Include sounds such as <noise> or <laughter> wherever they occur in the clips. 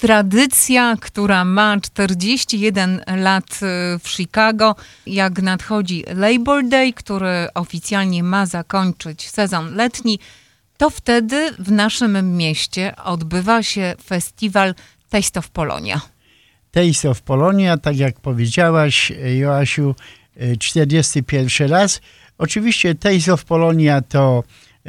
tradycja, która ma 41 lat y, w Chicago. Jak nadchodzi Labor Day, który oficjalnie ma zakończyć sezon letni, to wtedy w naszym mieście odbywa się festiwal Taste of Polonia. Taste of Polonia, tak jak powiedziałaś, Joasiu, 41 raz. Oczywiście Taste of Polonia to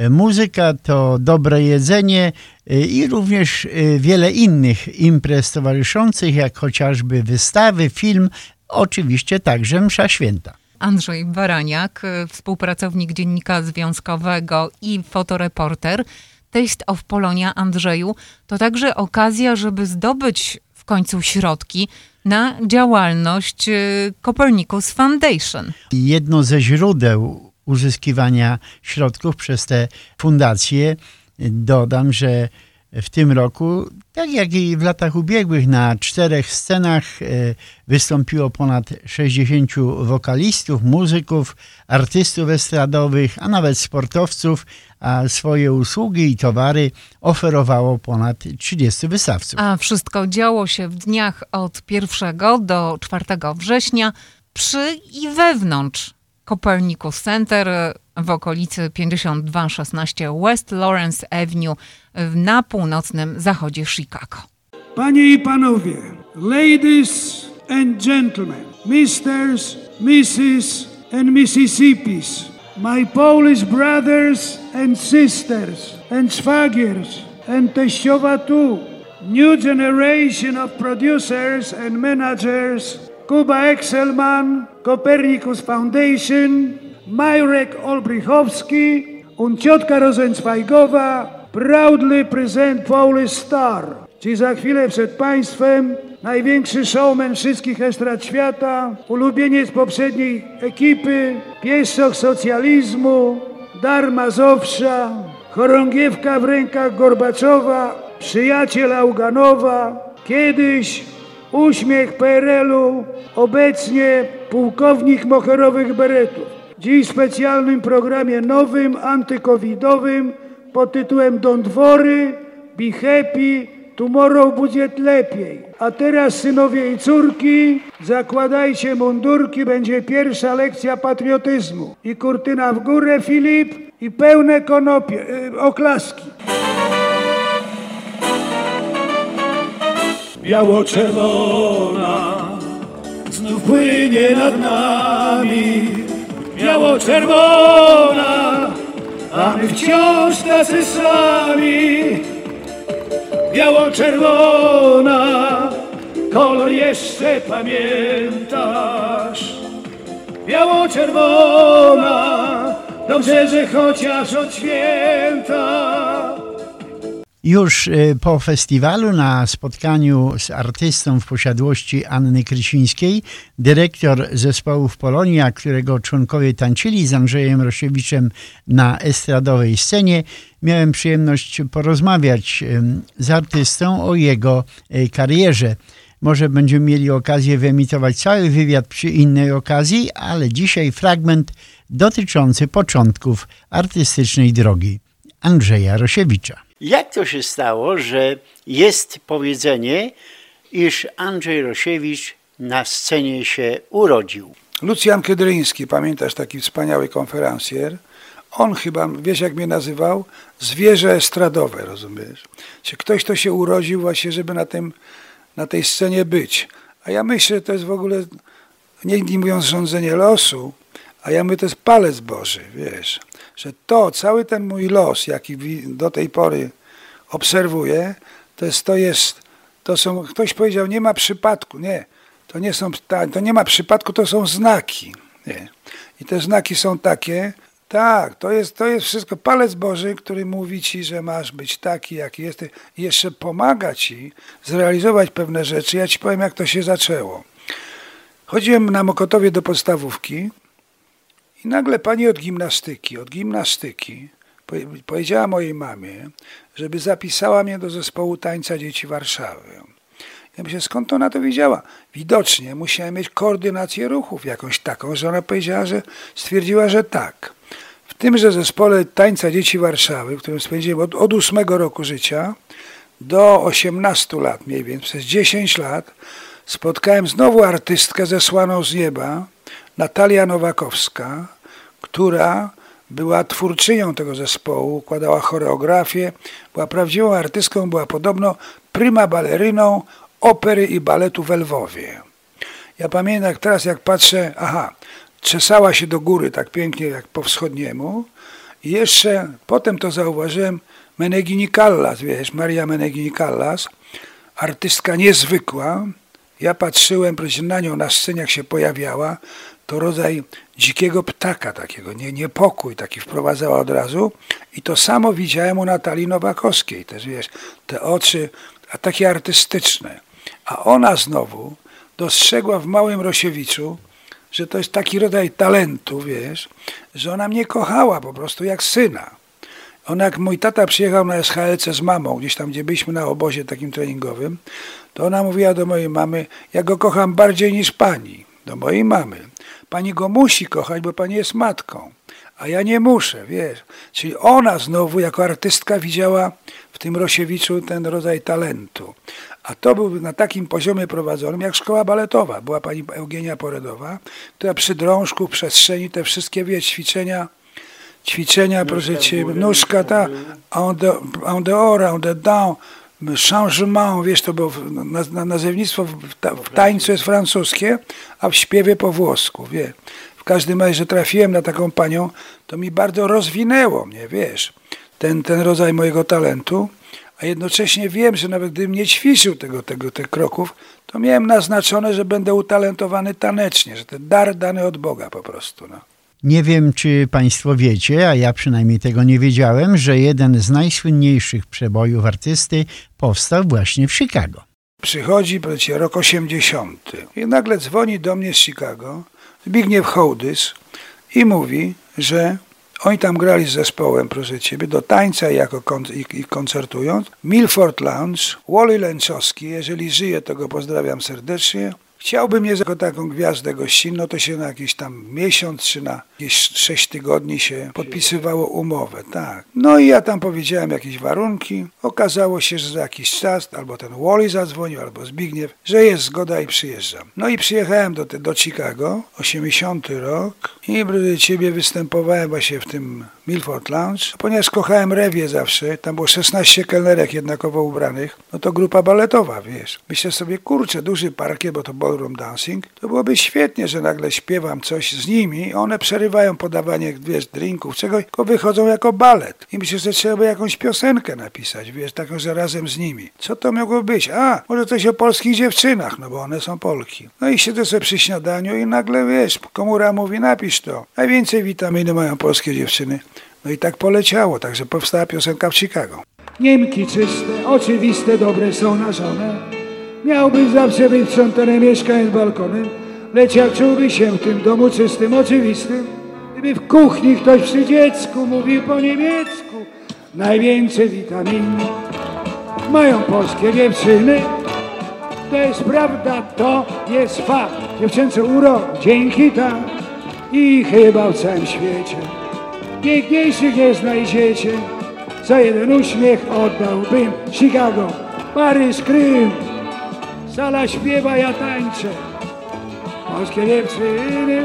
muzyka, to dobre jedzenie e, i również e, wiele innych imprez towarzyszących, jak chociażby wystawy, film, oczywiście także msza święta. Andrzej Baraniak, współpracownik Dziennika Związkowego i fotoreporter. Taste of Polonia, Andrzeju, to także okazja, żeby zdobyć w końcu środki na działalność Copernicus Foundation. Jedno ze źródeł uzyskiwania środków przez te fundacje, dodam, że w tym roku, tak jak i w latach ubiegłych, na czterech scenach e, wystąpiło ponad 60 wokalistów, muzyków, artystów estradowych, a nawet sportowców, a swoje usługi i towary oferowało ponad 30 wystawców. A wszystko działo się w dniach od 1 do 4 września przy i wewnątrz Copernicus Center w okolicy 5216 West Lawrence Avenue na północnym zachodzie Chicago. Panie i panowie, ladies and gentlemen, misters, misses and Mississippis, my Polish brothers and sisters and szwagiers and teściowa too, new generation of producers and managers, Kuba Excelman, Copernicus Foundation, Majrek Olbrychowski und ciotka Rosenzweigowa proudly present Polish Star. Ci za chwilę przed Państwem największy showman wszystkich estrad świata, ulubieniec poprzedniej ekipy, pieszczok socjalizmu, dar Mazowsza, chorągiewka w rękach Gorbaczowa, przyjaciel Auganowa, kiedyś uśmiech PRL-u, obecnie pułkownik moherowych beretów. Dziś w specjalnym programie nowym, antykowidowym pod tytułem Don't worry, be happy, tomorrow będzie lepiej. A teraz synowie i córki, zakładajcie mundurki, będzie pierwsza lekcja patriotyzmu. I kurtyna w górę, Filip, i pełne konopie, yy, oklaski. Biało-czerwona znów płynie nad nami. Biało-czerwona, a my wciąż tacy sami. Biało-czerwona, kolor jeszcze pamiętasz. Biało-czerwona, dobrze, że chociaż od święta. Już y, po festiwalu na spotkaniu z artystą w posiadłości Anny Krysińskiej, dyrektor zespołu w Polonia, którego członkowie tańczyli z Andrzejem Rosiewiczem na estradowej scenie, miałem przyjemność porozmawiać z artystą o jego y, karierze. Może będziemy mieli okazję wyemitować cały wywiad przy innej okazji, ale dzisiaj fragment dotyczący początków artystycznej drogi Andrzeja Rosiewicza. Jak to się stało, że jest powiedzenie, iż Andrzej Rosiewicz na scenie się urodził? Lucjan Kedryński, pamiętasz taki wspaniały konferencjer? On chyba, wiesz jak mnie nazywał? Zwierzę estradowe, rozumiesz? Czy ktoś to się urodził właśnie, żeby na, tym, na tej scenie być? A ja myślę, że to jest w ogóle, nie mówiąc rządzenie losu, a ja mówię, to jest palec Boży, wiesz że to, cały ten mój los, jaki do tej pory obserwuję, to jest, to jest, to są, ktoś powiedział, nie ma przypadku, nie, to nie są, to nie ma przypadku, to są znaki, nie. I te znaki są takie, tak, to jest, to jest wszystko palec Boży, który mówi ci, że masz być taki, jaki jesteś i jeszcze pomaga ci zrealizować pewne rzeczy. Ja ci powiem, jak to się zaczęło. Chodziłem na Mokotowie do podstawówki i nagle pani od gimnastyki, od gimnastyki powiedziała mojej mamie, żeby zapisała mnie do zespołu tańca dzieci Warszawy. Ja myślę, skąd ona to wiedziała? Widocznie musiałem mieć koordynację ruchów jakąś taką, że ona powiedziała, że stwierdziła, że tak. W tymże zespole tańca dzieci Warszawy, w którym spędziłem od, od ósmego roku życia do 18 lat mniej więcej, przez 10 lat spotkałem znowu artystkę zesłaną z nieba, Natalia Nowakowska, która była twórczynią tego zespołu, układała choreografię, była prawdziwą artystką, była podobno prima baleryną opery i baletu w Lwowie. Ja pamiętam teraz, jak patrzę, aha, czesała się do góry tak pięknie jak po wschodniemu i jeszcze potem to zauważyłem, Menegini Callas, wiesz, Maria Menegini Callas, artystka niezwykła. Ja patrzyłem na nią na scenie, jak się pojawiała, to rodzaj dzikiego ptaka takiego, nie, niepokój taki wprowadzała od razu. I to samo widziałem u Natalii Nowakowskiej też, wiesz, te oczy, a takie artystyczne. A ona znowu dostrzegła w Małym Rosiewiczu, że to jest taki rodzaj talentu, wiesz, że ona mnie kochała po prostu jak syna. Ona jak mój tata przyjechał na SHLC z mamą, gdzieś tam, gdzie byliśmy na obozie takim treningowym, to ona mówiła do mojej mamy, ja go kocham bardziej niż pani, do mojej mamy. Pani go musi kochać, bo pani jest matką, a ja nie muszę, wiesz. Czyli ona znowu jako artystka widziała w tym Rosiewiczu ten rodzaj talentu. A to był na takim poziomie prowadzonym jak szkoła baletowa. Była pani Eugenia Poredowa, która przy drążku, w przestrzeni te wszystkie wie, ćwiczenia, ćwiczenia, proszę cię, nóżka ta, on the, on or, on the down, changement, wiesz, to było nazewnictwo w, w tańcu jest francuskie, a w śpiewie po włosku, wie. W każdym razie, że trafiłem na taką panią, to mi bardzo rozwinęło mnie, wiesz, ten, ten rodzaj mojego talentu a jednocześnie wiem, że nawet gdybym nie ćwiczył tego, tego, tych kroków, to miałem naznaczone, że będę utalentowany tanecznie, że ten dar dany od Boga po prostu. No. Nie wiem, czy Państwo wiecie, a ja przynajmniej tego nie wiedziałem, że jeden z najsłynniejszych przebojów artysty powstał właśnie w Chicago. Przychodzi, powiedzcie, rok 80. I nagle dzwoni do mnie z Chicago Zbigniew Hołdys i mówi, że oni tam grali z zespołem, proszę Ciebie, do tańca jako kon i koncertując. Milford Lounge, Wally Lęczowski, jeżeli żyje, to go pozdrawiam serdecznie. Chciałbym mnie jako taką gwiazdę gościnną, to się na jakiś tam miesiąc czy na jakieś sześć tygodni się podpisywało umowę, tak. No i ja tam powiedziałem jakieś warunki. Okazało się, że za jakiś czas albo ten Wally zadzwonił, albo Zbigniew, że jest zgoda i przyjeżdżam. No i przyjechałem do, do Chicago, 80 rok i ciebie występowałem właśnie w tym Milford Lounge, ponieważ kochałem rewie zawsze, tam było 16 kelnerek jednakowo ubranych, no to grupa baletowa, wiesz. Myślę sobie, kurczę, duży parkiet, bo to ballroom dancing, to byłoby świetnie, że nagle śpiewam coś z nimi, one przerywają podawanie, wiesz, drinków, czegoś, tylko wychodzą jako balet. I myślę, że trzeba by jakąś piosenkę napisać, wiesz, taką, że razem z nimi. Co to mogło być? A, może coś o polskich dziewczynach, no bo one są Polki. No i siedzę sobie przy śniadaniu i nagle, wiesz, komura mówi, napisz to. Najwięcej witaminy mają polskie dziewczyny. No i tak poleciało, także powstała piosenka w Chicago. Niemki czyste, oczywiste, dobre są na żonę. Miałbyś zawsze być sprzątane mieszkając balkonem, lecz jak się w tym domu czystym, oczywistym, gdyby w kuchni ktoś przy dziecku mówił po niemiecku, najwięcej witamin mają polskie dziewczyny. To jest prawda, to jest fakt. Dziewczęcy urok, dzięki tak i chyba w całym świecie. Piękniejszych nie znajdziecie. Za jeden uśmiech oddałbym Chicago, Paryż, Krym. Sala śpiewa, ja tańczę. Polskie dziewczyny,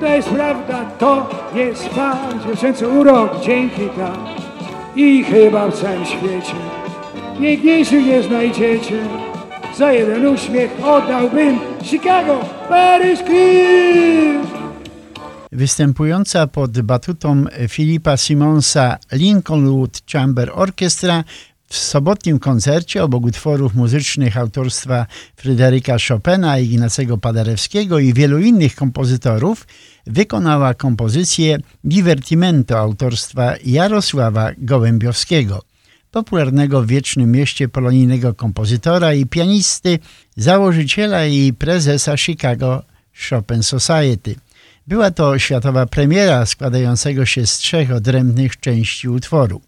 to jest prawda, to jest fakt. Dziewczęcy urok, dzięki tak. I chyba w całym świecie piękniejszych nie znajdziecie. Za jeden uśmiech oddałbym Chicago, Paryż, Krym. Występująca pod batutą Filipa Simonsa Lincolnwood Chamber Orchestra w sobotnim koncercie obok utworów muzycznych autorstwa Fryderyka Chopina, Ignacego Paderewskiego i wielu innych kompozytorów wykonała kompozycję Divertimento autorstwa Jarosława Gołębiowskiego, popularnego w Wiecznym Mieście polonijnego kompozytora i pianisty, założyciela i prezesa Chicago Chopin Society – była to światowa premiera składającego się z trzech odrębnych części utworu.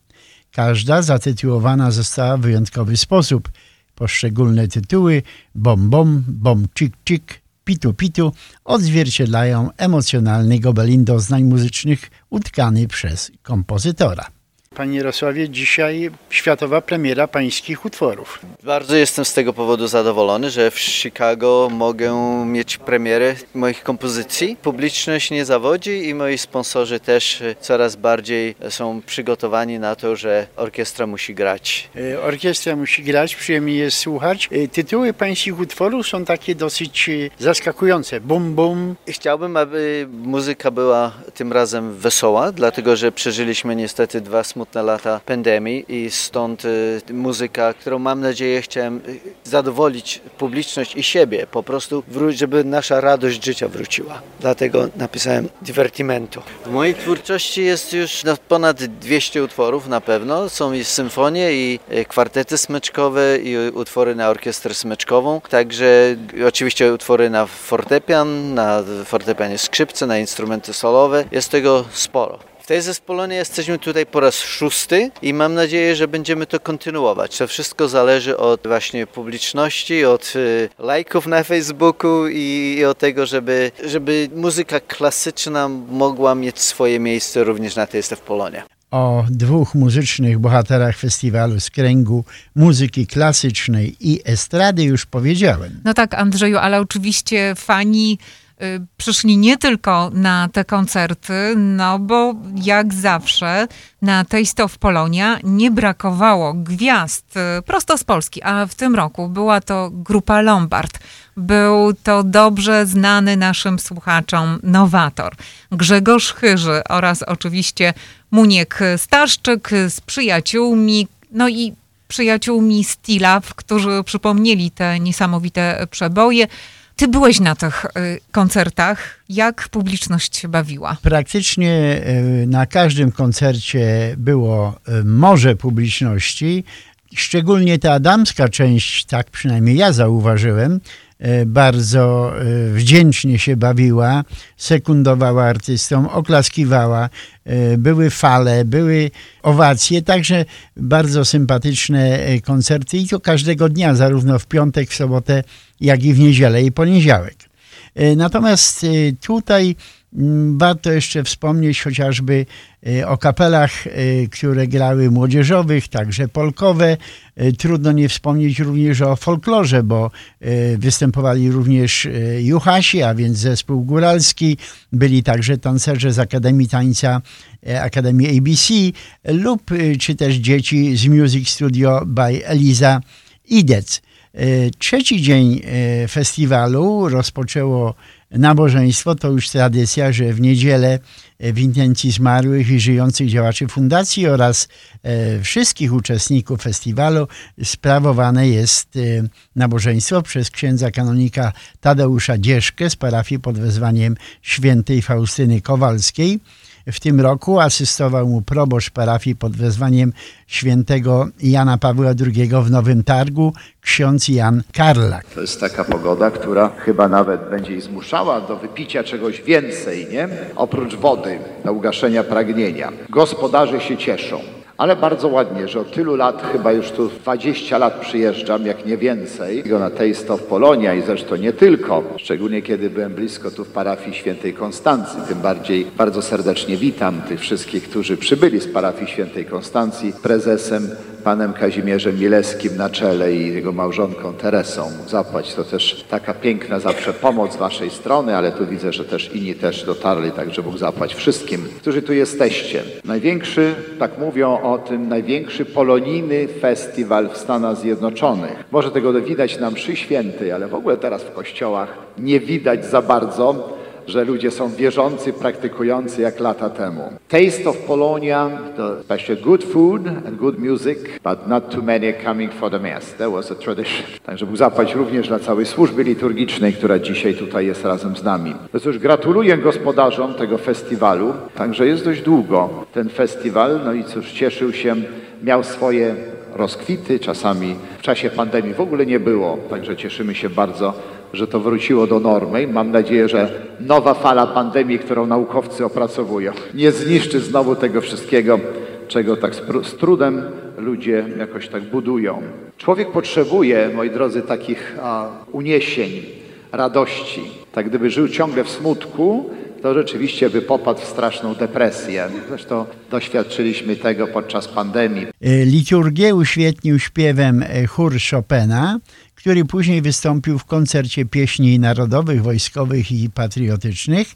Każda zatytułowana została w wyjątkowy sposób. Poszczególne tytuły bom bom, bom cik cik, pitu pitu odzwierciedlają emocjonalny gobelin doznań muzycznych utkany przez kompozytora. Panie Jarosławie, dzisiaj światowa premiera pańskich utworów. Bardzo jestem z tego powodu zadowolony, że w Chicago mogę mieć premierę moich kompozycji. Publiczność nie zawodzi i moi sponsorzy też coraz bardziej są przygotowani na to, że orkiestra musi grać. E, orkiestra musi grać, przyjemnie jest słuchać. E, tytuły pańskich utworów są takie dosyć e, zaskakujące. Bum, bum. Chciałbym, aby muzyka była tym razem wesoła, dlatego że przeżyliśmy niestety dwa smutne lata pandemii i stąd muzyka, którą mam nadzieję chciałem zadowolić publiczność i siebie, po prostu żeby nasza radość życia wróciła. Dlatego napisałem Divertimento. W mojej twórczości jest już ponad 200 utworów na pewno. Są i symfonie, i kwartety smyczkowe, i utwory na orkiestrę smyczkową. Także oczywiście utwory na fortepian, na fortepianie skrzypce, na instrumenty solowe. Jest tego sporo. Tej zespolonie jesteśmy tutaj po raz szósty i mam nadzieję, że będziemy to kontynuować. To wszystko zależy od właśnie publiczności, od y, lajków na Facebooku i, i od tego, żeby, żeby muzyka klasyczna mogła mieć swoje miejsce również na tej w Polonie o dwóch muzycznych bohaterach festiwalu z kręgu muzyki klasycznej i estrady już powiedziałem. No tak, Andrzeju, ale oczywiście fani przyszli nie tylko na te koncerty, no bo jak zawsze na Taste of Polonia nie brakowało gwiazd y, prosto z Polski, a w tym roku była to grupa Lombard. Był to dobrze znany naszym słuchaczom nowator Grzegorz Chyży oraz oczywiście Muniek Staszczyk z przyjaciółmi, no i przyjaciółmi Stilaw, którzy przypomnieli te niesamowite przeboje. Ty byłeś na tych y, koncertach. Jak publiczność się bawiła? Praktycznie y, na każdym koncercie było y, morze publiczności. Szczególnie ta damska część, tak przynajmniej ja zauważyłem, bardzo e, wdzięcznie się bawiła, sekundowała artystom, oklaskiwała, e, były fale, były owacje, także bardzo sympatyczne koncerty i to każdego dnia, zarówno w piątek, w sobotę, jak i w niedzielę i poniedziałek. Natomiast tutaj warto jeszcze wspomnieć chociażby y, o kapelach, y, które grały młodzieżowych, także polkowe. Y, trudno nie wspomnieć również o folklorze, bo występowali również Juhasi, a więc zespół góralski. Byli także tancerze z Akademii Tańca, Akademii ABC lub czy też dzieci z Music Studio by Eliza Idec. Trzeci dzień festiwalu rozpoczęło nabożeństwo to już tradycja, że w niedzielę e, w intencji zmarłych i żyjących działaczy fundacji oraz e, wszystkich uczestników festiwalu sprawowane jest e, nabożeństwo przez księdza kanonika Tadeusza Dzieszkę z parafii pod wezwaniem świętej Faustyny Kowalskiej. W tym roku asystował mu proboszcz parafii pod wezwaniem świętego Jana Pawła II w Nowym Targu, ksiądz Jan Karlak. To jest taka pogoda, która chyba nawet będzie ich zmuszała do wypicia czegoś więcej, nie? Oprócz wody, do ugaszenia pragnienia. Gospodarze się cieszą. Ale bardzo ładnie, że od tylu lat, chyba już tu 20 lat przyjeżdżam, jak nie więcej, na Taste of Polonia i zresztą nie tylko, szczególnie kiedy byłem blisko tu w parafii świętej Konstancji, tym bardziej bardzo serdecznie witam tych wszystkich, którzy przybyli z parafii świętej Konstancji, prezesem panem Kazimierzem Mileskim na czele i jego małżonką Teresą zapłać. To też taka piękna zawsze pomoc z waszej strony, ale tu widzę, że też inni też dotarli, także Bóg zapłać wszystkim, którzy tu jesteście. Największy, tak mówią o tym, największy polonijny festiwal w Stanach Zjednoczonych. Może tego widać nam przy świętej, ale w ogóle teraz w kościołach nie widać za bardzo że ludzie są wierzący, praktykujący jak lata temu. Taste of Polonia, to especially good food and good music, but not too many coming for the mass. That was a tradition. Także Bóg zapłać również dla całej służby liturgicznej, która dzisiaj tutaj jest razem z nami. No cóż, gratuluję gospodarzom tego festiwalu. Także jest dość długo ten festiwal, no i cóż, cieszył się, miał swoje rozkwity, czasami w czasie pandemii w ogóle nie było, także cieszymy się bardzo że to wróciło do normy. Mam nadzieję, że nowa fala pandemii, którą naukowcy opracowują, nie zniszczy znowu tego wszystkiego, czego tak z trudem ludzie jakoś tak budują. Człowiek potrzebuje, moi drodzy, takich a, uniesień, radości. Tak gdyby żył ciągle w smutku, to rzeczywiście by popadł w straszną depresję. Zresztą doświadczyliśmy tego podczas pandemii. E, liturgię uświetnił śpiewem e, chór Chopina, który później wystąpił w koncercie pieśni narodowych, wojskowych i patriotycznych,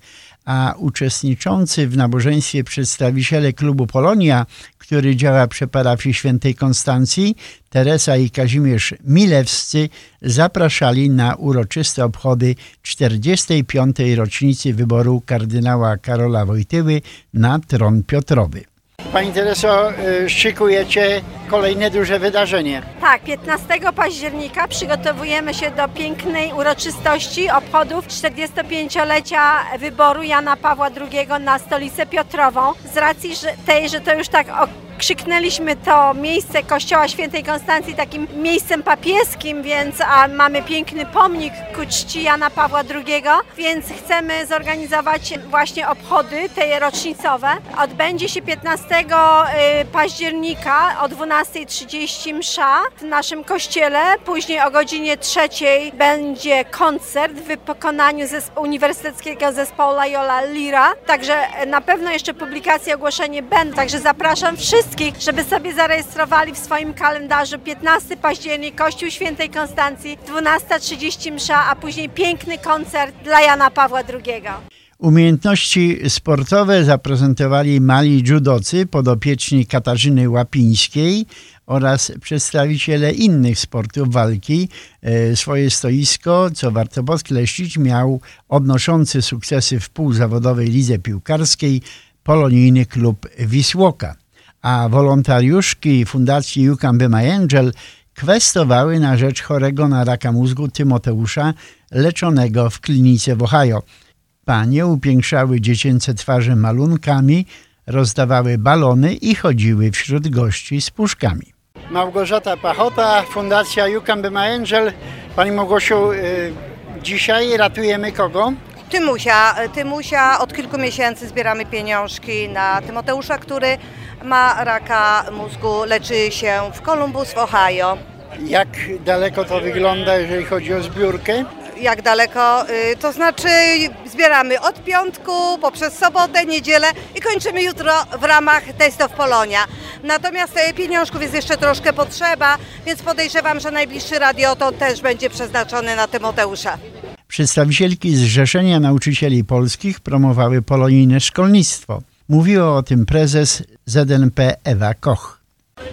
a uczestniczący w nabożeństwie przedstawiciele klubu Polonia, który działa przy parafii świętej Konstancji, Teresa i Kazimierz Milewscy zapraszali na uroczyste obchody 45. rocznicy wyboru kardynała Karola Wojtyły na tron Piotrowy. Pani Tereso, y, szykujecie kolejne duże wydarzenie. Tak, 15 października przygotowujemy się do pięknej uroczystości obchodów 45-lecia wyboru Jana Pawła II na stolicę Piotrową. Z racji że tej, że to już tak krzyknęliśmy to miejsce kościoła świętej Konstancji takim miejscem papieskim, więc a mamy piękny pomnik ku czci Jana Pawła II, więc chcemy zorganizować właśnie obchody tej rocznicowe. Odbędzie się 15 y, października o 12.30 msza w naszym kościele, później o godzinie 3 będzie koncert w wykonaniu zespo Uniwersyteckiego Zespołu Loyola Lira, także na pewno jeszcze publikacje, ogłoszenie będą, także zapraszam wszystkich wszystkich, żeby sobie zarejestrowali w swoim kalendarzu 15 październik Kościół Świętej Konstancji, 12.30 msza, a później piękny koncert dla Jana Pawła II. Umiejętności sportowe zaprezentowali mali judocy podopieczni Katarzyny Łapińskiej oraz przedstawiciele innych sportów walki. E, swoje stoisko, co warto podkreślić, miał odnoszący sukcesy w półzawodowej lidze piłkarskiej polonijny klub Wisłoka a wolontariuszki Fundacji You Can Be My Angel kwestowały na rzecz chorego na raka mózgu Tymoteusza leczonego w klinice w Ohio. Panie upiększały dziecięce twarze malunkami, rozdawały balony i chodziły wśród gości z puszkami. Małgorzata Pachota, Fundacja You Can Be My Angel. Pani Małgosiu, y, dzisiaj ratujemy kogo? Tymusia. Tymusia od kilku miesięcy zbieramy pieniążki na Tymoteusza, który ma raka mózgu, leczy się w Columbus w Ohio. Jak daleko to wygląda, jeżeli chodzi o zbiórkę? Jak daleko? Y, to znaczy zbieramy od piątku poprzez sobotę, niedzielę i kończymy jutro w ramach of Polonia. Natomiast e, pieniążków jest jeszcze troszkę potrzeba, więc podejrzewam, że najbliższy radioton też będzie przeznaczony na Tymoteusza. Przedstawicielki Zrzeszenia Nauczycieli Polskich promowały polonijne szkolnictwo. Mówiła o tym prezes ZNP Ewa Koch.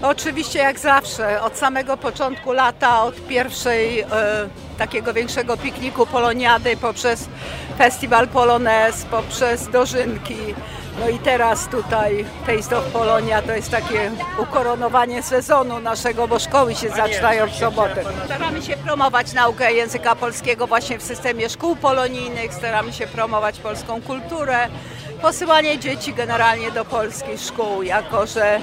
Oczywiście jak zawsze, od samego początku lata, od pierwszej e, takiego większego pikniku poloniady poprzez festiwal Polones, poprzez dożynki, no i teraz tutaj Taste of Polonia to jest takie ukoronowanie sezonu naszego, bo szkoły się zaczynają w sobotę. Staramy się promować naukę języka polskiego właśnie w systemie szkół polonijnych, staramy się promować polską kulturę, posyłanie dzieci generalnie do polskich szkół, jako że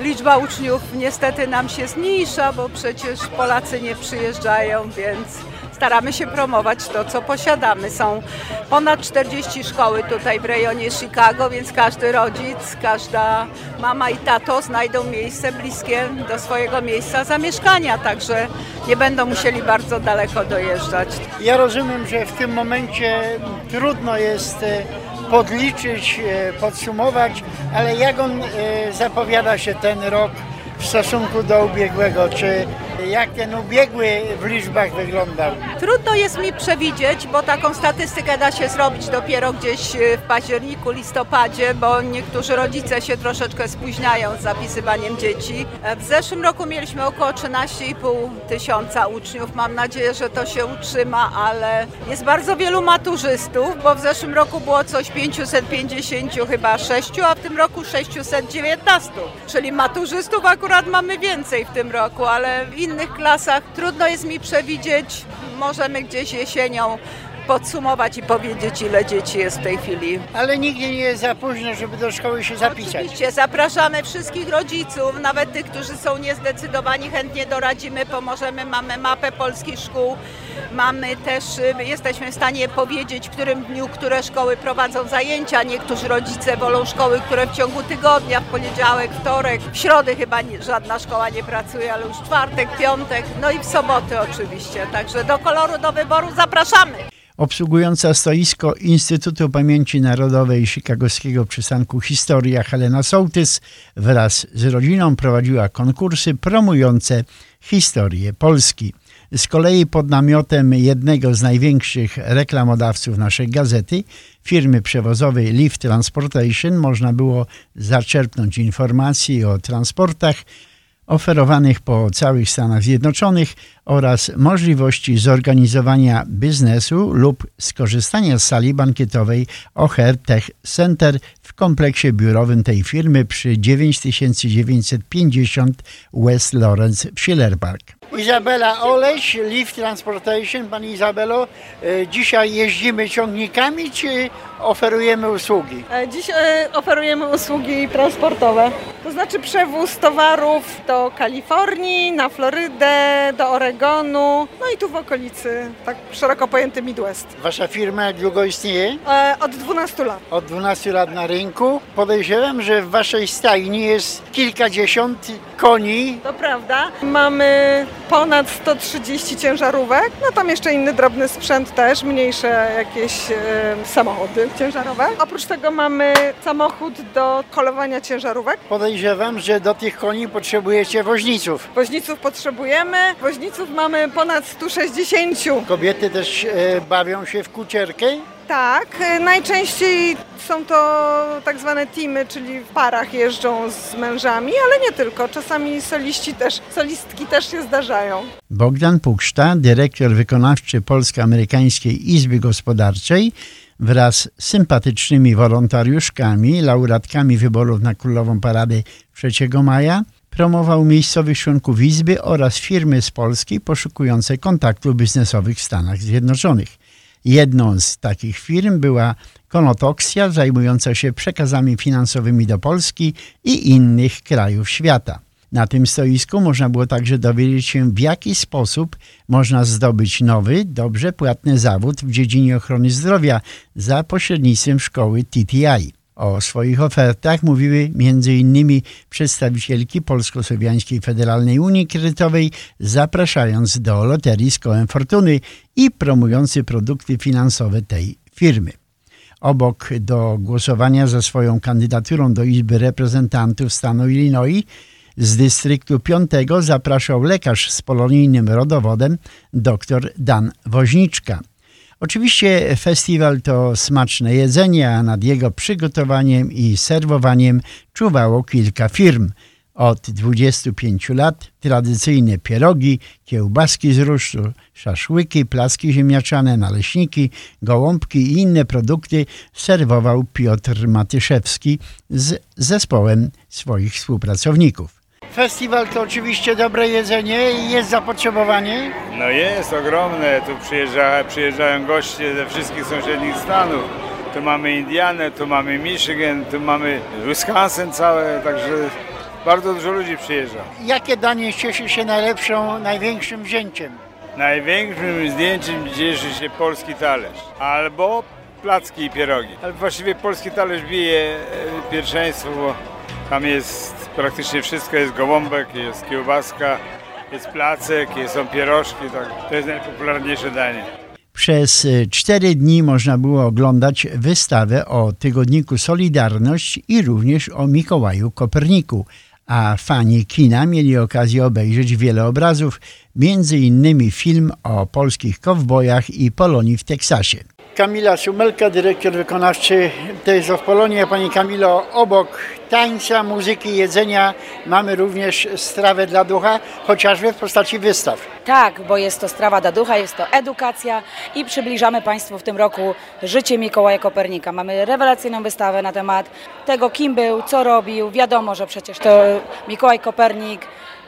liczba uczniów niestety nam się zmniejsza, bo przecież Polacy nie przyjeżdżają, więc staramy się promować to, co posiadamy. Są ponad 40 szkoły tutaj w rejonie Chicago, więc każdy rodzic, każda mama i tato znajdą miejsce bliskie do swojego miejsca zamieszkania, także nie będą musieli bardzo daleko dojeżdżać. Ja rozumiem, że w tym momencie trudno jest e, podliczyć, e, podsumować, ale jak on e, zapowiada się ten rok w stosunku do ubiegłego? Czy jak ten ubiegły w liczbach wyglądał? Trudno jest mi przewidzieć, bo taką statystykę da się zrobić dopiero gdzieś e, w październiku, listopadzie, bo niektórzy rodzice się troszeczkę spóźniają z zapisywaniem dzieci. E, w zeszłym roku mieliśmy około 13,5 tysiąca uczniów. Mam nadzieję, że to się utrzyma, ale jest bardzo wielu maturzystów, bo w zeszłym roku było coś 550 chyba 6, a w tym roku 619. Czyli maturzystów akurat mamy więcej w tym roku, ale w innych klasach trudno jest mi przewidzieć. Możemy gdzieś jesienią podsumować i powiedzieć, ile dzieci jest w tej chwili. Ale nigdy nie jest za późno, żeby do szkoły się zapisać. Oczywiście, zapraszamy wszystkich rodziców, nawet tych, którzy są niezdecydowani, chętnie doradzimy, pomożemy. Mamy mapę polskich szkół, mamy też, y, jesteśmy w stanie powiedzieć, w którym dniu, które szkoły prowadzą zajęcia. Niektórzy rodzice wolą szkoły, które w ciągu tygodnia, w poniedziałek, wtorek, w środę chyba nie, żadna szkoła nie pracuje, ale już czwartek, piątek, no i w soboty oczywiście. Także do koloru, do wyboru zapraszamy. Obsługująca stoisko Instytutu Pamięci Narodowej Chicagowskiego Przystanku Historia Helena Sołtys wraz z rodziną prowadziła konkursy promujące historię Polski. Z kolei pod namiotem jednego z największych reklamodawców naszej gazety, firmy przewozowej Live Transportation, można było zaczerpnąć informacji o transportach oferowanych po całych Stanach Zjednoczonych oraz możliwości zorganizowania biznesu lub skorzystania z sali bankietowej O'Hare Tech Center w kompleksie biurowym tej firmy przy 9950 West Lawrence w Schiller Park. Izabela Oleś, Lift Transportation. Pani Izabelo, e, dzisiaj jeździmy ciągnikami, czy oferujemy usługi? E, Dziś e, oferujemy usługi transportowe, to znaczy przewóz towarów do Kalifornii, na Florydę, do Oregonu, no i tu w okolicy, tak szeroko pojęty Midwest. Wasza firma jak długo istnieje? Od 12 lat. Od 12 lat na rynku. Podejrzewam, że w waszej stajni jest kilkadziesiąt koni. To prawda. Mamy ponad 130 ciężarówek, no tam jeszcze inny drobny sprzęt też, mniejsze jakieś e, samochody ciężarowe. Oprócz tego mamy samochód do kolowania ciężarówek. Podejrzewam, że do tych koni potrzebujecie woźniców. Woźniców potrzebujemy, woźniców mamy ponad 160. Kobiety też e, bawią się w kucierkę. Tak, e, najczęściej są to tak zwane teamy, czyli w parach jeżdżą z mężami, ale nie tylko. Czasami soliści też, solistki też się zdarzają. Bogdan Pukszta, dyrektor wykonawczy Polsko-Amerykańskiej Izby Gospodarczej, wraz z sympatycznymi wolontariuszkami, laureatkami wyborów na Królową Paradę 3 maja, promował miejscowych członków Izby oraz firmy z Polski poszukujące kontaktów biznesowych w Stanach Zjednoczonych. Jedną z takich firm była Konotoxia, zajmująca się przekazami finansowymi do Polski i innych krajów świata. Na tym stoisku można było także dowiedzieć się, w jaki sposób można zdobyć nowy, dobrze płatny zawód w dziedzinie ochrony zdrowia za pośrednictwem szkoły TTI. O swoich ofertach mówiły m.in. przedstawicielki Polsko-Słowiańskiej Federalnej Unii Kredytowej, zapraszając do loterii z kołem fortuny i promujący produkty finansowe tej firmy. Obok do głosowania za swoją kandydaturą do Izby Reprezentantów stanu Illinois z dystryktu 5 zapraszał lekarz z polonijnym rodowodem dr Dan Woźniczka. Oczywiście festiwal to smaczne jedzenie, a nad jego przygotowaniem i serwowaniem czuwało kilka firm. Od 25 lat tradycyjne pierogi, kiełbaski z rusztu, szaszłyki, placki ziemniaczane, naleśniki, gołąbki i inne produkty serwował Piotr Matyszewski z zespołem swoich współpracowników. Festiwal to oczywiście dobre jedzenie i jest zapotrzebowanie. No jest ogromne, tu przyjeżdża, przyjeżdżają goście ze wszystkich sąsiednich stanów. Tu mamy Indianę, tu mamy Michigan, tu mamy Wisconsin całe, także bardzo dużo ludzi przyjeżdża. Jakie danie cieszy się najlepszą, największym wzięciem? Największym zdjęciem cieszy się polski talerz albo placki i pierogi. Ale właściwie polski talerz bije e, pierwszeństwo, bo tam jest praktycznie wszystko, jest gołąbek, jest kiełbaska, jest placek, są pierożki, tak. to jest najpopularniejsze danie. Przez cztery dni można było oglądać wystawę o tygodniku Solidarność i również o Mikołaju Koperniku, a fani kina mieli okazję obejrzeć wiele obrazów, między innymi film o polskich kowbojach i Polonii w Teksasie. Kamila Sumelka, dyrektor wykonawczy Days of Polonia. Pani Kamilo, obok tańca, muzyki, jedzenia mamy również strawę dla ducha, chociażby w postaci wystaw. Tak, bo jest to strawa dla ducha, jest to edukacja i przybliżamy Państwu w tym roku życie Mikołaja Kopernika. Mamy rewelacyjną wystawę na temat tego, kim był, co robił. Wiadomo, że przecież to Mikołaj Kopernik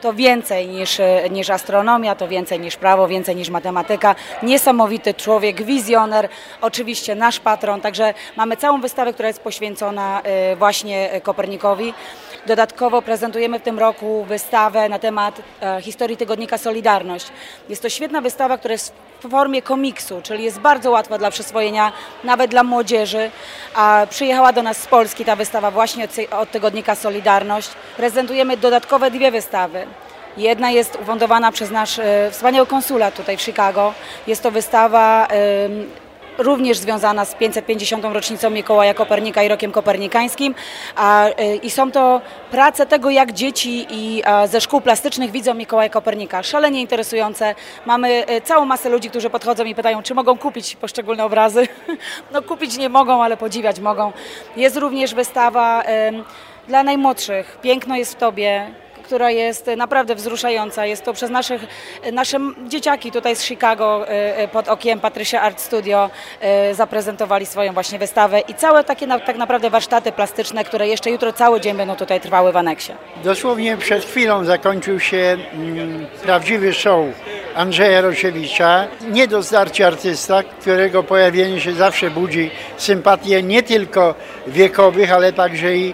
to więcej niż, niż astronomia, to więcej niż prawo, więcej niż matematyka. Niesamowity człowiek, wizjoner, oczywiście nasz patron, także mamy całą wystawę, która jest poświęcona y, właśnie Kopernikowi. Dodatkowo prezentujemy w tym roku wystawę na temat e, historii tygodnika Solidarność. Jest to świetna wystawa, która jest w formie komiksu, czyli jest bardzo łatwa dla przyswojenia, nawet dla młodzieży. A przyjechała do nas z Polski ta wystawa właśnie od, od tygodnika Solidarność. Prezentujemy dodatkowe dwie wystawy. Jedna jest ufundowana przez nasz e, wspaniały konsulat tutaj w Chicago. Jest to wystawa również związana z 550. rocznicą Mikołaja Kopernika i rokiem kopernikańskim. Y, I są to prace tego, jak dzieci i ze szkół plastycznych widzą Mikołaja Kopernika. Szalenie interesujące. Mamy y, całą masę ludzi, którzy podchodzą i pytają, czy mogą kupić poszczególne obrazy. <laughs> No kupić nie mogą, ale podziwiać mogą. Jest również wystawa dla najmłodszych. Piękno jest w Tobie, która jest naprawdę wzruszająca. Jest to przez naszych, nasze dzieciaki tutaj z Chicago e, e, pod okiem Patricia Art Studio e, zaprezentowali swoją właśnie wystawę i całe takie tak naprawdę warsztaty plastyczne, które jeszcze jutro cały dzień będą tutaj trwały w aneksie. Dosłownie przed chwilą zakończył się mm, prawdziwy show Andrzeja Rosiewicza. Nie do zdarcia artysta, którego pojawienie się zawsze budzi sympatię nie tylko wiekowych, ale także i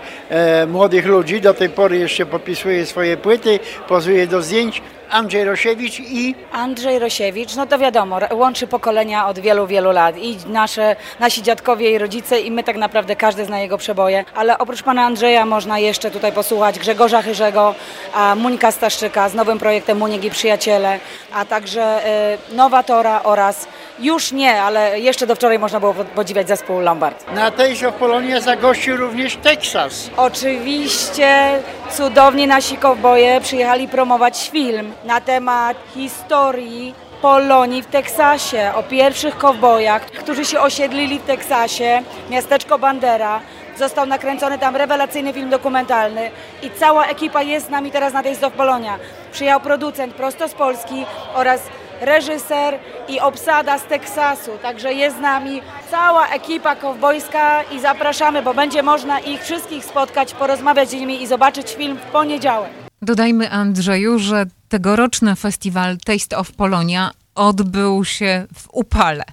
młodych ludzi. Do tej pory jeszcze podpisuje swoje płyty, pozuje do zdjęć. Andrzej Rosiewicz i... Andrzej Rosiewicz, no to wiadomo, łączy pokolenia od wielu, wielu lat. I nasze, nasi dziadkowie i rodzice i my tak naprawdę każdy zna jego przeboje. Ale oprócz pana Andrzeja można jeszcze tutaj posłuchać Grzegorza Chyrzego, a Munika Staszczyka z nowym projektem Munik i Przyjaciele, a także y, Nowa Tora oraz już nie, ale jeszcze do wczoraj można było podziwiać zespół Lombard. Na Taste of Polonia zagościł również Teksas. Oczywiście cudowni nasi kowboje przyjechali promować film na temat historii Polonii w Teksasie, o pierwszych kowbojach, którzy się osiedlili w Teksasie, miasteczko Bandera. Został nakręcony tam rewelacyjny film dokumentalny i cała ekipa jest z nami teraz na of Polonia. Przyjechał producent prosto z Polski oraz reżyser i obsada z Teksasu. Także jest z nami cała ekipa kowbojska i zapraszamy, bo będzie można ich wszystkich spotkać, porozmawiać z nimi i zobaczyć film w poniedziałek. Dodajmy Andrzeju, że tegoroczny festiwal Taste of Polonia odbył się w upale.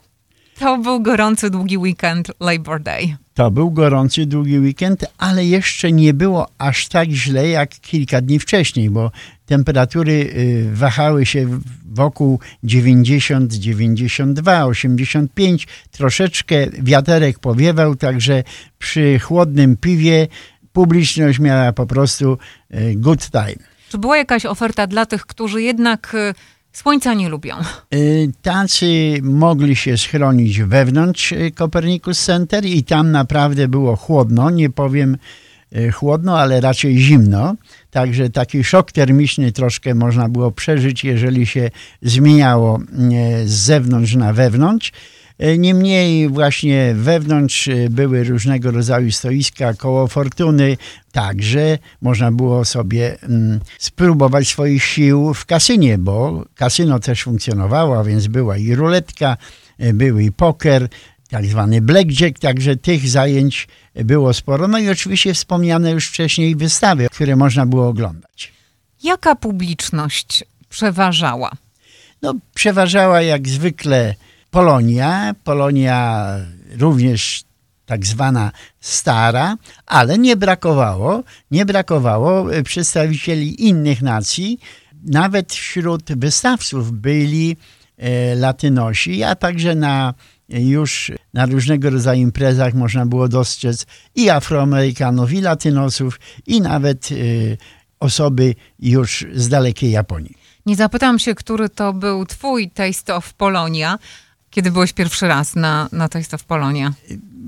To był gorący, długi weekend Labor Day. To był gorący, długi weekend, ale jeszcze nie było aż tak źle jak kilka dni wcześniej, bo temperatury y, wahały się wokół 90, 92, 85. Troszeczkę wiaterek powiewał, także przy chłodnym piwie publiczność miała po prostu y, good time. Czy była jakaś oferta dla tych, którzy jednak y, Słońca nie lubią. Y, tacy mogli się schronić wewnątrz y, Copernicus Center i tam naprawdę było chłodno, nie powiem y, chłodno, ale raczej zimno. Także taki szok termiczny troszkę można było przeżyć, jeżeli się zmieniało z zewnątrz na wewnątrz. E, niemniej właśnie wewnątrz e, były różnego rodzaju stoiska koło fortuny, także można było sobie mm, spróbować swoich sił w kasynie, bo kasyno też funkcjonowało, a więc była i ruletka, e, był i poker, tak zwany blackjack, także tych zajęć było sporo. No i oczywiście wspomniane już wcześniej wystawy, które można było oglądać. Jaka publiczność przeważała? No, przeważała jak zwykle Polonia, Polonia również tak zwana stara, ale nie brakowało, nie brakowało przedstawicieli innych nacji. Nawet wśród wystawców byli e, Latynosi, a także na już na różnego rodzaju imprezach można było dostrzec i Afroamerykanów, i Latynosów, i nawet e, osoby już z dalekiej Japonii. Nie zapytam się, który to był twój Taste of Polonia, kiedy byłeś pierwszy raz na, na Taste of Polonia?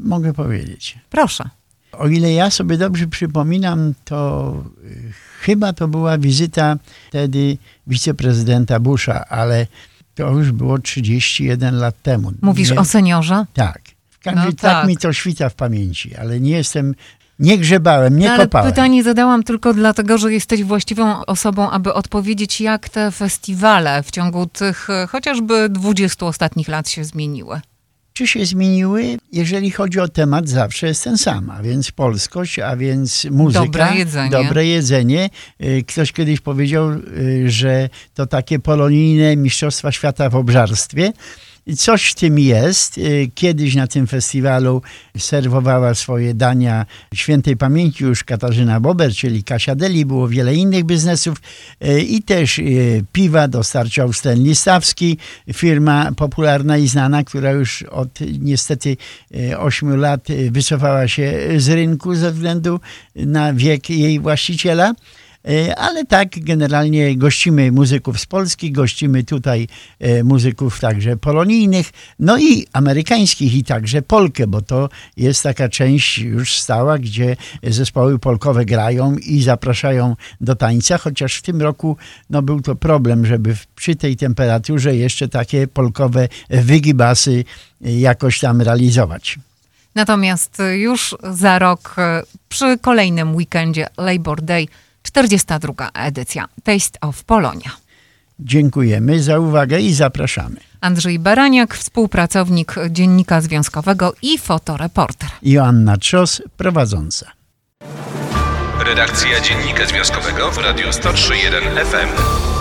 Mogę powiedzieć. Proszę. O ile ja sobie dobrze przypominam, to y, chyba to była wizyta wtedy wiceprezydenta Busha, ale to już było 31 lat temu. Mówisz nie? o seniorze? Tak. W każdym no tak, tak mi to świta w pamięci, ale nie jestem nie grzebałem, nie no, kopałem. Pytanie zadałam tylko dlatego, że jesteś właściwą osobą, aby odpowiedzieć, jak te festiwale w ciągu tych e, chociażby 20 ostatnich lat się zmieniły. Czy się zmieniły? Jeżeli chodzi o temat, zawsze jest ten sam, a więc polskość, a więc muzyka. Dobre jedzenie. Dobre jedzenie. E, ktoś kiedyś powiedział, e, że to takie polonijne mistrzostwa świata w obżarstwie. Coś w tym jest. Y, kiedyś na tym festiwalu serwowała swoje dania świętej pamięci już Katarzyna Bober, czyli Kasia Deli, było wiele innych biznesów y, i też y, piwa dostarczał Stanley firma popularna i znana, która już od niestety 8 lat wycofała się z rynku ze względu na wiek jej właściciela. E, ale tak generalnie gościmy muzyków z Polski, gościmy tutaj e, muzyków także polonijnych, no i amerykańskich i także Polkę, bo to jest taka część już stała, gdzie zespoły polkowe grają i zapraszają do tańca, chociaż w tym roku no, był to problem, żeby przy tej temperaturze jeszcze takie polkowe wygibasy jakoś tam realizować. Natomiast już za rok przy kolejnym weekendzie Labor Day 42. edycja Taste of Polonia. Dziękujemy za uwagę i zapraszamy. Andrzej Baraniak, współpracownik Dziennika Związkowego i fotoreporter. Joanna Trzos, prowadząca. Redakcja Dziennika Związkowego w Radiu 103.1 FM.